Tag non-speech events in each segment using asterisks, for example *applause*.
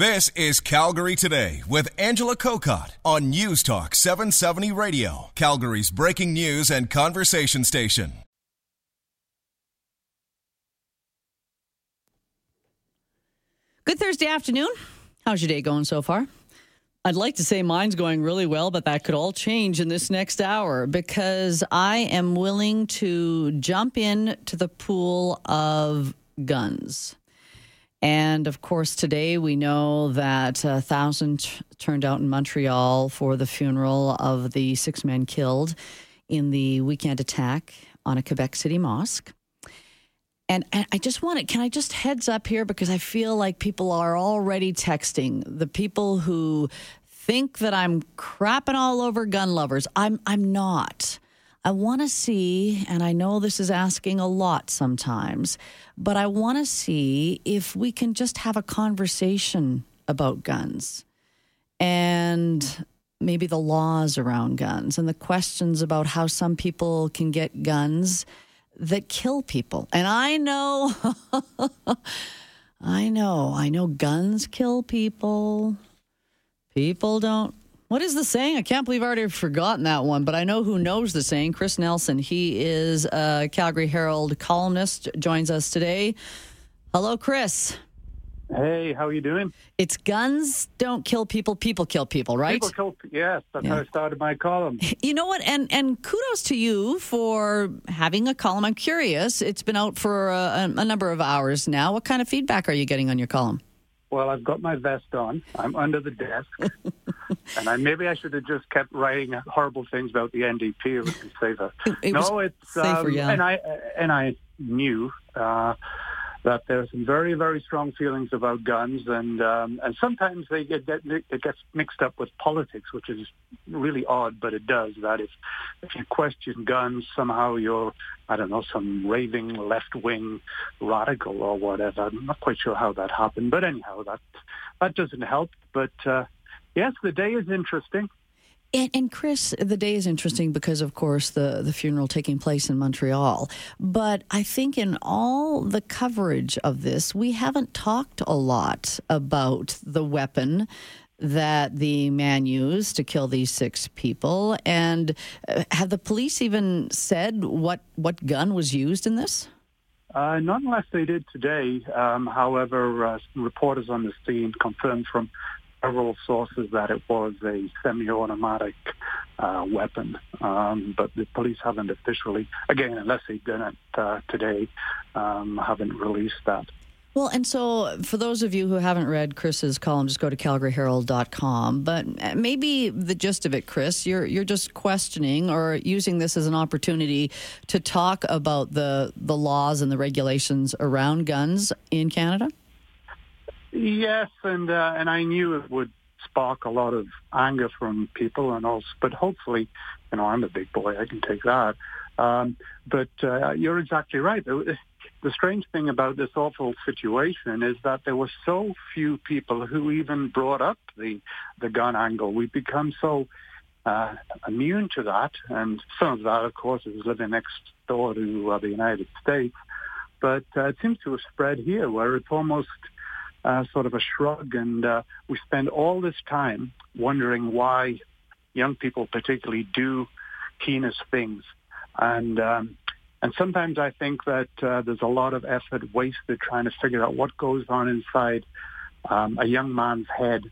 This is Calgary Today with Angela Kokott on News Talk 770 Radio, Calgary's breaking news and conversation station. Good Thursday afternoon. How's your day going so far? I'd like to say mine's going really well, but that could all change in this next hour because I am willing to jump in to the pool of guns. And of course, today we know that a thousand turned out in Montreal for the funeral of the six men killed in the weekend attack on a Quebec City mosque. And I just want to, can I just heads up here because I feel like people are already texting the people who think that I'm crapping all over gun lovers. I'm, I'm not. I want to see, and I know this is asking a lot sometimes, but I want to see if we can just have a conversation about guns and maybe the laws around guns and the questions about how some people can get guns that kill people. And I know, *laughs* I know, I know guns kill people. People don't. What is the saying? I can't believe I already forgotten that one, but I know who knows the saying. Chris Nelson. He is a Calgary Herald columnist, joins us today. Hello, Chris. Hey, how are you doing? It's guns don't kill people, people kill people, right? People kill, yes, that's yeah. how I started my column. *laughs* You know what? And and kudos to you for having a column. I'm curious. It's been out for a, a number of hours now. What kind of feedback are you getting on your column? Well, I've got my vest on. I'm under the desk, *laughs* and I maybe I should have just kept writing horrible things about the NDP. It would be safer. *laughs* It no, it's safer, um, yeah. and I and I knew uh, that there's some very, very strong feelings about guns, and um, and sometimes they get, get it gets mixed up with politics, which is really odd, but it does. That if if you question guns, somehow you're I don't know some raving left wing radical or whatever. I'm not quite sure how that happened, but anyhow, that that doesn't help. But uh, yes, the day is interesting. And, and, Chris, the day is interesting because, of course, the, the funeral taking place in Montreal. But I think in all the coverage of this, we haven't talked a lot about the weapon that the man used to kill these six people. And uh, have the police even said what, what gun was used in this? Uh, not unless they did today. Um, however, uh, reporters on the scene confirmed from several sources that it was a semi-automatic uh, weapon, um, but the police haven't officially, again, unless they've done it uh, today, um, haven't released that. Well, and so for those of you who haven't read Chris's column, just go to calgaryherald.com. But maybe the gist of it, Chris, you're you're just questioning or using this as an opportunity to talk about the the laws and the regulations around guns in Canada. Yes, and uh, and I knew it would spark a lot of anger from people, and also, but hopefully, you know, I'm a big boy, I can take that. Um, but uh, you're exactly right. The, strange thing about this awful situation is that there were so few people who even brought up the the gun angle. We've become so uh, immune to that, and some of that, of course, is living next door to uh, the United States. But uh, it seems to have spread here, where it's almost uh, sort of a shrug, and uh, we spend all this time wondering why young people particularly do heinous things, and um, and sometimes I think that uh, there's a lot of effort wasted trying to figure out what goes on inside um, a young man's head,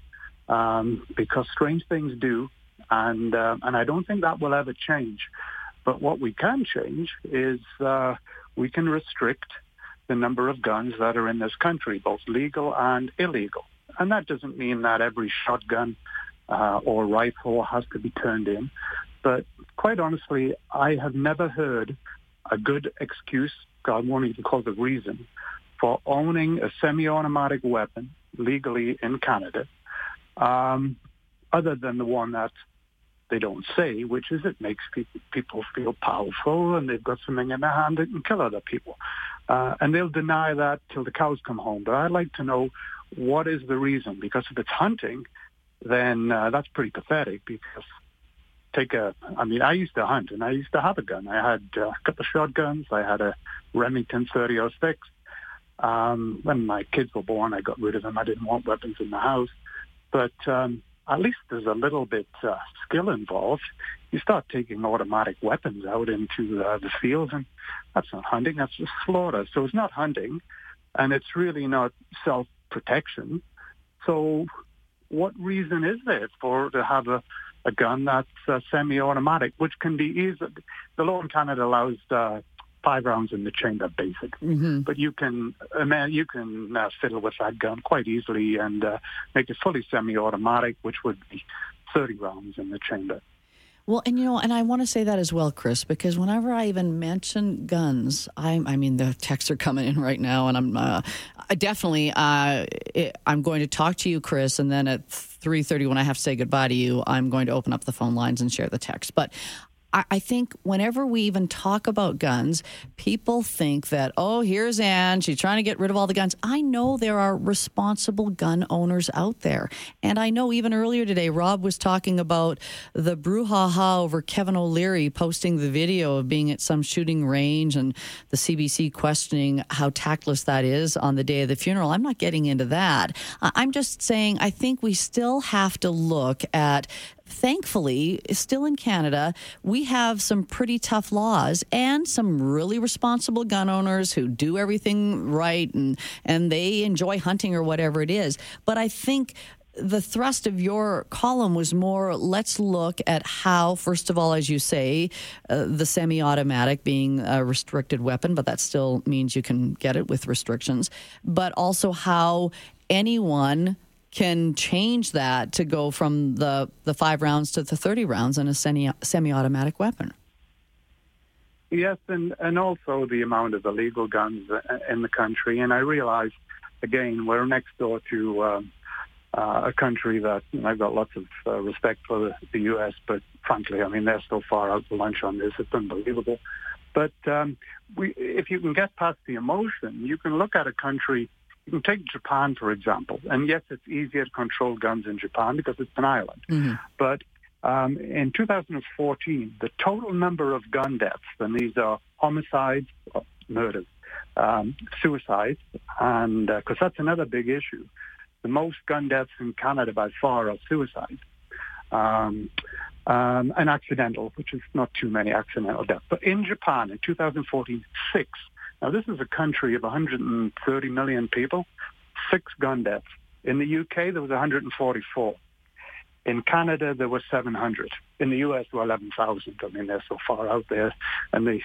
um, because strange things do, and uh, and I don't think that will ever change. But what we can change is uh, we can restrict the number of guns that are in this country, both legal and illegal. And that doesn't mean that every shotgun uh, or rifle has to be turned in. But quite honestly, I have never heard a good excuse, God won't even call a reason, for owning a semi-automatic weapon legally in Canada, um, other than the one that they don't say, which is it makes people feel powerful and they've got something in their hand that can kill other people. Uh, and they'll deny that till the cows come home. But I'd like to know what is the reason, because if it's hunting, then uh, that's pretty pathetic because take a, I mean, I used to hunt and I used to have a gun. I had uh, a couple of shotguns. I had a Remington 3006. Um, when my kids were born, I got rid of them. I didn't want weapons in the house. But um, at least there's a little bit uh, skill involved. You start taking automatic weapons out into uh, the fields, and that's not hunting, that's just slaughter. So it's not hunting, and it's really not self-protection. So what reason is there for to have a, a gun that's uh, semi-automatic, which can be easy? The law in Canada allows uh, five rounds in the chamber, basic. Mm-hmm. But you can, man, you can uh, fiddle with that gun quite easily and uh, make it fully semi-automatic, which would be 30 rounds in the chamber. Well, and you know, and I want to say that as well, Chris, because whenever I even mention guns, I, I mean, the texts are coming in right now, and I'm uh, definitely, uh, it, I'm going to talk to you, Chris, and then at 3:30 when I have to say goodbye to you, I'm going to open up the phone lines and share the text. But I think whenever we even talk about guns, people think that, oh, here's Ann. She's trying to get rid of all the guns. I know there are responsible gun owners out there. And I know even earlier today, Rob was talking about the brouhaha over Kevin O'Leary posting the video of being at some shooting range and the CBC questioning how tactless that is on the day of the funeral. I'm not getting into that. I'm just saying I think we still have to look at thankfully, still in Canada, we have some pretty tough laws and some really responsible gun owners who do everything right and, and they enjoy hunting or whatever it is. But I think the thrust of your column was more let's look at how, first of all, as you say, uh, the semi automatic being a restricted weapon, but that still means you can get it with restrictions, but also how anyone can change that to go from the, the five rounds to the 30 rounds in a semi, semi-automatic weapon. Yes, and, and also the amount of illegal guns in the country. And I realize, again, we're next door to um, uh, a country that know, I've got lots of uh, respect for the, the, U.S., but frankly, I mean, they're so far out to lunch on this. It's unbelievable. But um, we, if you can get past the emotion, you can look at a country you can take Japan, for example, and yes, it's easier to control guns in Japan because it's an island. Mm-hmm. But um, in 2014, the total number of gun deaths, and these are homicides, uh, murders, um, suicides, and because uh, that's another big issue. The most gun deaths in Canada by far are suicides. Um, um, and accidental, which is not too many accidental deaths. But in Japan in 2014, six now, this is a country of 130 million people, six gun deaths. In the UK, there was 144. In Canada, there were 700. In the US, there were 11,000. I mean, they're so far out there, and they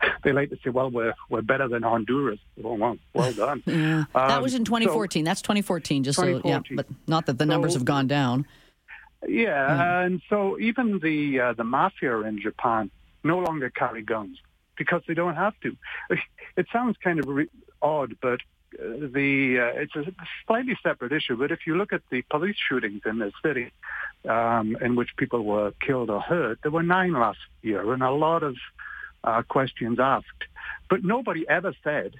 *laughs* they like to say, "Well, we're we're better than Honduras." Well, well, well *laughs* done. yeah. Um, that was in 2014. So, That's 2014. Just 2014. so yeah, but not that the numbers so, have gone down. Yeah, yeah, and so even the uh, the mafia in Japan no longer carry guns because they don't have to. *laughs* It sounds kind of re- odd, but uh, the uh, it's a slightly separate issue. But if you look at the police shootings in the city, um, in which people were killed or hurt, there were nine last year, and a lot of uh, questions asked. But nobody ever said,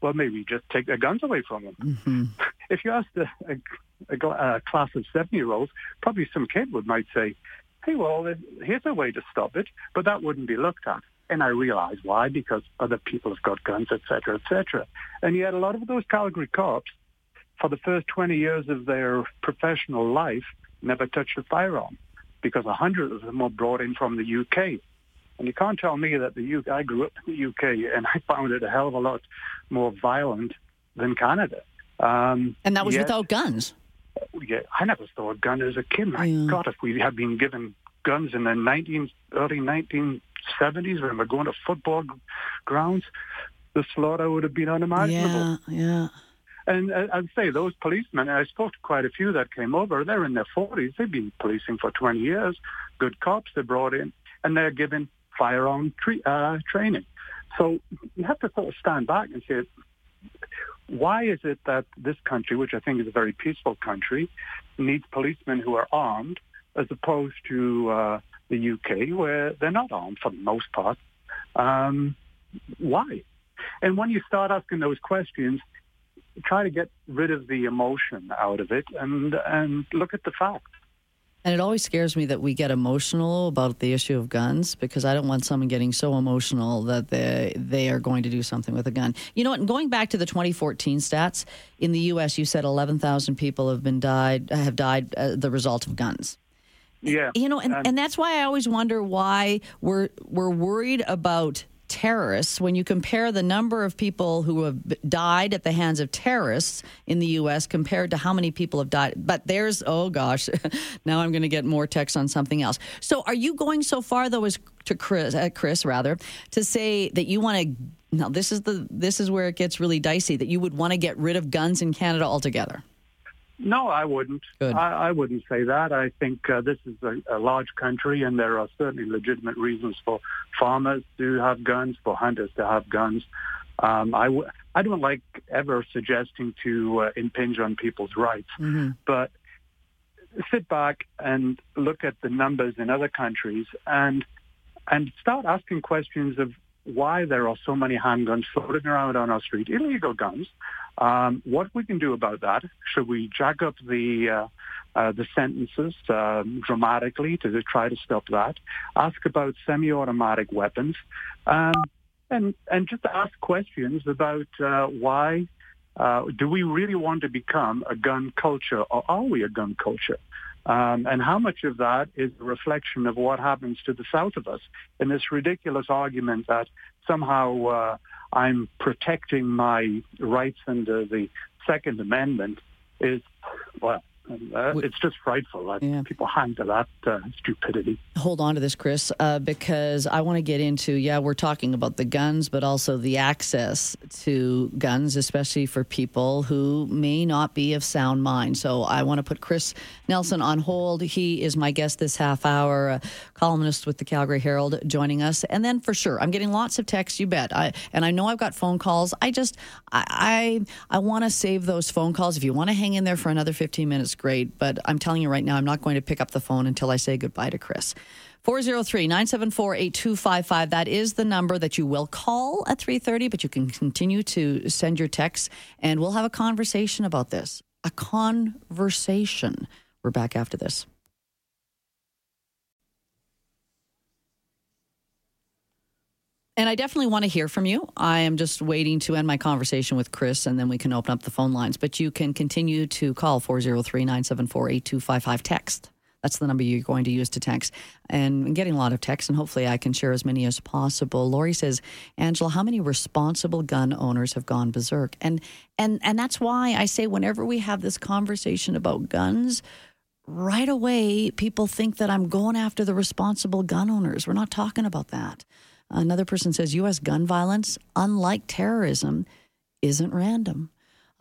"Well, maybe just take their guns away from them." Mm-hmm. *laughs* If you asked a, a, a class of seven-year-olds, probably some kid would might say, "Hey, well, here's a way to stop it," but that wouldn't be looked at. And I realize why, because other people have got guns, et cetera, et cetera. And yet a lot of those Calgary cops, for the first 20 years of their professional life, never touched a firearm because a hundred of them were brought in from the UK. And you can't tell me that the UK, I grew up in the UK and I found it a hell of a lot more violent than Canada. Um, and that was yet, without guns. Yeah, I never saw a gun as a kid. My yeah. God, if we had been given guns in the 19, early 1970s when we're going to football grounds, the slaughter would have been unimaginable. Yeah, yeah. And I'd say those policemen, I spoke to quite a few that came over, they're in their 40s. They've been policing for 20 years. Good cops they brought in, and they're given firearm tre- uh, training. So you have to sort of stand back and say, why is it that this country, which I think is a very peaceful country, needs policemen who are armed as opposed to uh, the UK, where they're not armed for the most part. Um, why? And when you start asking those questions, try to get rid of the emotion out of it and and look at the facts. And it always scares me that we get emotional about the issue of guns because I don't want someone getting so emotional that they they are going to do something with a gun. You know what? Going back to the 2014 stats in the U.S., you said 11,000 people have been died have died as the result of guns. Yeah, You know, and, and- and that's why I always wonder why we're we're worried about terrorists. When you compare the number of people who have died at the hands of terrorists in the US compared to how many people have died but there's oh gosh *laughs* now I'm going to get more text on something else. So are you going so far though as to Chris uh, Chris rather to say that you want to now this is the this is where it gets really dicey that you would want to get rid of guns in Canada altogether No, I wouldn't. I, I wouldn't say that. I think uh, this is a, a large country, and there are certainly legitimate reasons for farmers to have guns, for hunters to have guns. Um, I, w- I don't like ever suggesting to uh, impinge on people's rights, but sit back and look at the numbers in other countries and and start asking questions of why there are so many handguns floating around on our street, illegal guns. Um, what we can do about that? Should we jack up the uh, uh, the sentences um, dramatically to try to stop that? Ask about semi-automatic weapons, um, and and just ask questions about uh, why. Uh, do we really want to become a gun culture, or are we a gun culture? Um, and how much of that is a reflection of what happens to the south of us in this ridiculous argument that somehow uh, I'm protecting my rights under the Second Amendment is, well, uh, We- it's just frightful that Yeah. people hang to that uh, stupidity. hold on to this, Chris, uh, because I want to get into yeah, we're talking about the guns, but also the access to guns, especially for people who may not be of sound mind. So I want to put Chris Nelson on hold. He is my guest this half hour, a columnist with the Calgary Herald, joining us. And then for sure, I'm getting lots of texts. You bet. I and I know I've got phone calls. I just I I, I want to save those phone calls. If you want to hang in there for another 15 minutes, great. But I'm telling you right now, I'm not going to pick up the phone until I say goodbye to Chris. 403 974 8255. That is the number that you will call at 330, but you can continue to send your texts and we'll have a conversation about this. A conversation. We're back after this. And I definitely want to hear from you. I am just waiting to end my conversation with Chris and then we can open up the phone lines. But you can continue to call 403 974 8255 text. That's the number you're going to use to text. And I'm getting a lot of texts, and hopefully I can share as many as possible. Lori says, Angela, how many responsible gun owners have gone berserk? And and and that's why I say whenever we have this conversation about guns, right away people think that I'm going after the responsible gun owners. We're not talking about that. Another person says U.S. gun violence, unlike terrorism, isn't random.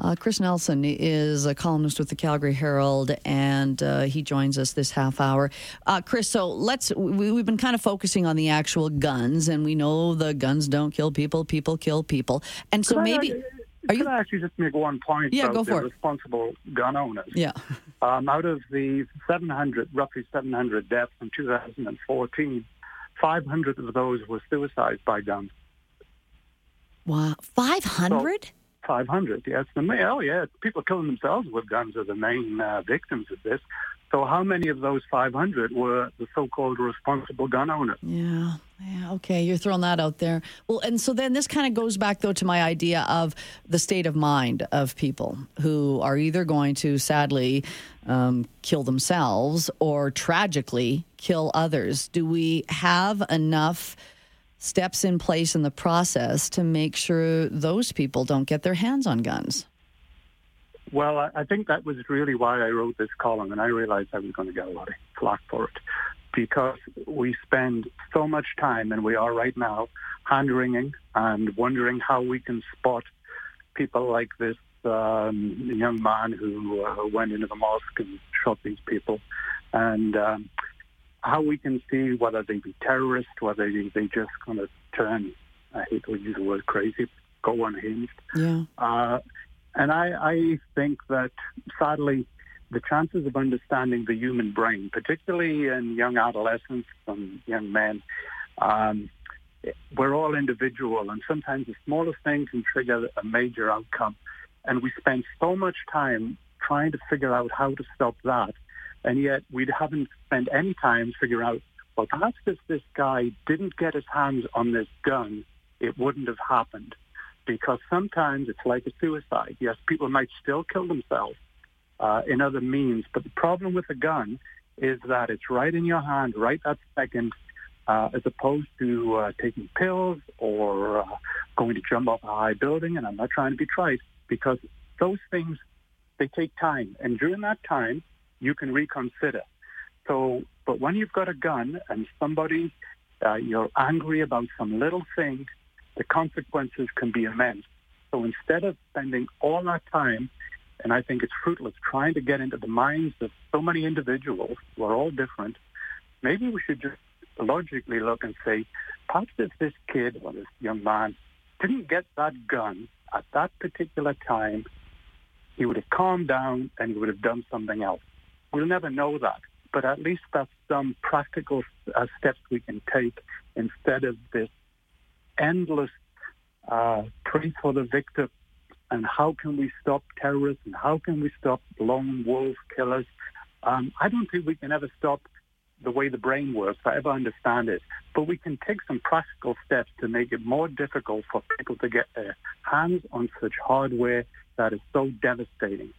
Uh, Chris Nelson is a columnist with the Calgary Herald, and uh, he joins us this half hour. Uh, Chris, so let's. We, we've been kind of focusing on the actual guns, and we know the guns don't kill people; people kill people. And so Could I- maybe, are Could you? I actually just make one point Yeah, about go the for it. responsible gun owners? Yeah, Um, out of the 700, roughly 700 deaths in 2014, 500 of those were suicides by guns. wow, five hundred. 500, yes. The oh, yeah, people killing themselves with guns are the main uh, victims of this. So how many of those 500 were the so-called responsible gun owners? Yeah. Yeah. Okay. You're throwing that out there. Well, and so then this kind of goes back, though, to my idea of the state of mind of people who are either going to sadly um, kill themselves or tragically kill others. Do we have enough steps in place in the process to make sure those people don't get their hands on guns? Well, I, think that was really why I wrote this column, and I realized I was going to get a lot of flack for it because we spend so much time, and we are right now, hand-wringing and wondering how we can spot people like this um, young man who uh, went into the mosque and shot these people, and um, how we can see whether they be terrorists, whether they, they just kind of turn, I hate to use the word crazy, go unhinged. Yeah. Uh, and I, I think that sadly, the chances of understanding the human brain, particularly in young adolescents and young men, um, we're all individual, and sometimes the smallest thing can trigger a major outcome. And we spend so much time trying to figure out how to stop that And yet we haven't spent any time figuring out, well, perhaps if this guy didn't get his hands on this gun, it wouldn't have happened. Because sometimes it's like a suicide. Yes, people might still kill themselves uh, in other means, but the problem with a gun is that it's right in your hand right that second, uh, as opposed to uh, taking pills or uh, going to jump off a high building. And I'm not trying to be trite because those things, they take time. And during that time, you can reconsider. So, but when you've got a gun and somebody, uh, you're angry about some little thing, the consequences can be immense. So instead of spending all that time, and I think it's fruitless, trying to get into the minds of so many individuals who are all different, maybe we should just logically look and say, perhaps if this kid or this young man didn't get that gun at that particular time, he would have calmed down and he would have done something else. We'll never know that, but at least that's some practical uh, steps we can take instead of this endless uh, praise for the victim and how can we stop terrorists and how can we stop lone wolf killers. Um, I don't think we can ever stop the way the brain works. I ever understand it. But we can take some practical steps to make it more difficult for people to get their hands on such hardware that is so devastating.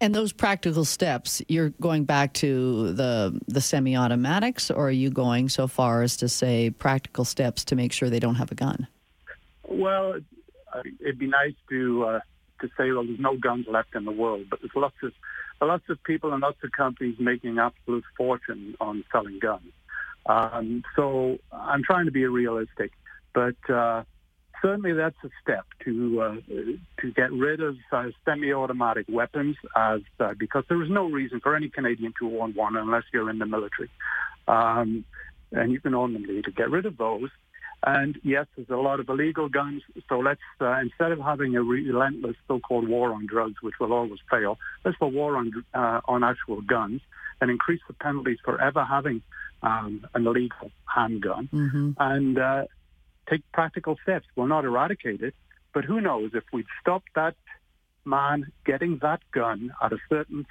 And those practical steps, you're going back to the the semi-automatics, or are you going so far as to say practical steps to make sure they don't have a gun? Well, it'd be nice to uh, to say, well, there's no guns left in the world, but there's lots of lots of people and lots of companies making absolute fortune on selling guns. Um, so I'm trying to be realistic, but uh, certainly that's a step to uh, to get rid of uh, semi-automatic weapons, as uh, because there is no reason for any Canadian to own one unless you're in the military, um, and you can own them to get rid of those. And yes, there's a lot of illegal guns. So let's, uh, instead of having a relentless so-called war on drugs, which will always fail, let's have a war on, uh, on actual guns and increase the penalties for ever having um, an illegal handgun mm-hmm. and uh, take practical steps. We'll not eradicate it, but who knows if we'd stop that man getting that gun at a certain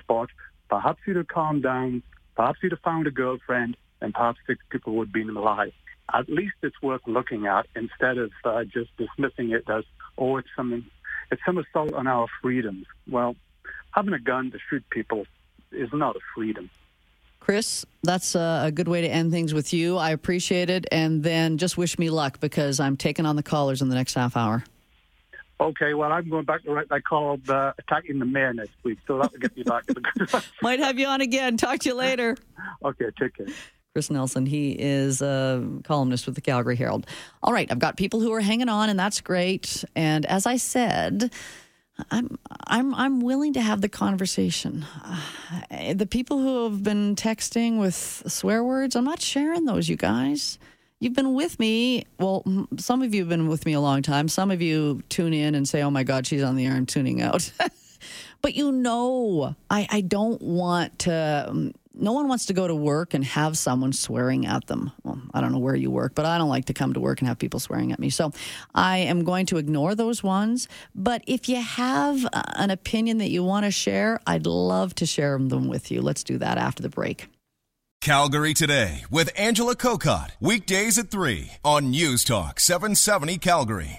spot, perhaps he'd have calmed down, perhaps he'd have found a girlfriend, and perhaps six people would be alive at least it's worth looking at instead of uh, just dismissing it as, oh, it's something, it's some assault on our freedoms. Well, having a gun to shoot people is not a freedom. Chris, that's a good way to end things with you. I appreciate it. And then just wish me luck because I'm taking on the callers in the next half hour. Okay, well, I'm going back to write that called uh, Attacking the Mayor next week, so that will get me back to the *laughs* *laughs* Might have you on again. Talk to you later. okay, take care. Chris Nelson. He is a columnist with the Calgary Herald. All right, I've got people who are hanging on, and that's great. And as I said, I'm I'm I'm willing to have the conversation. Uh, the people who have been texting with swear words, I'm not sharing those, you guys. You've been with me. Well, some of you have been with me a long time. Some of you tune in and say, "Oh my God, she's on the air." I'm tuning out. *laughs* but you know, I I don't want to. No one wants to go to work and have someone swearing at them. Well, I don't know where you work, but I don't like to come to work and have people swearing at me. So I am going to ignore those ones. But if you have uh, an opinion that you want to share, I'd love to share them with you. Let's do that after the break. Calgary Today with Angela Kokott. Weekdays at 3 on News Talk 770 Calgary.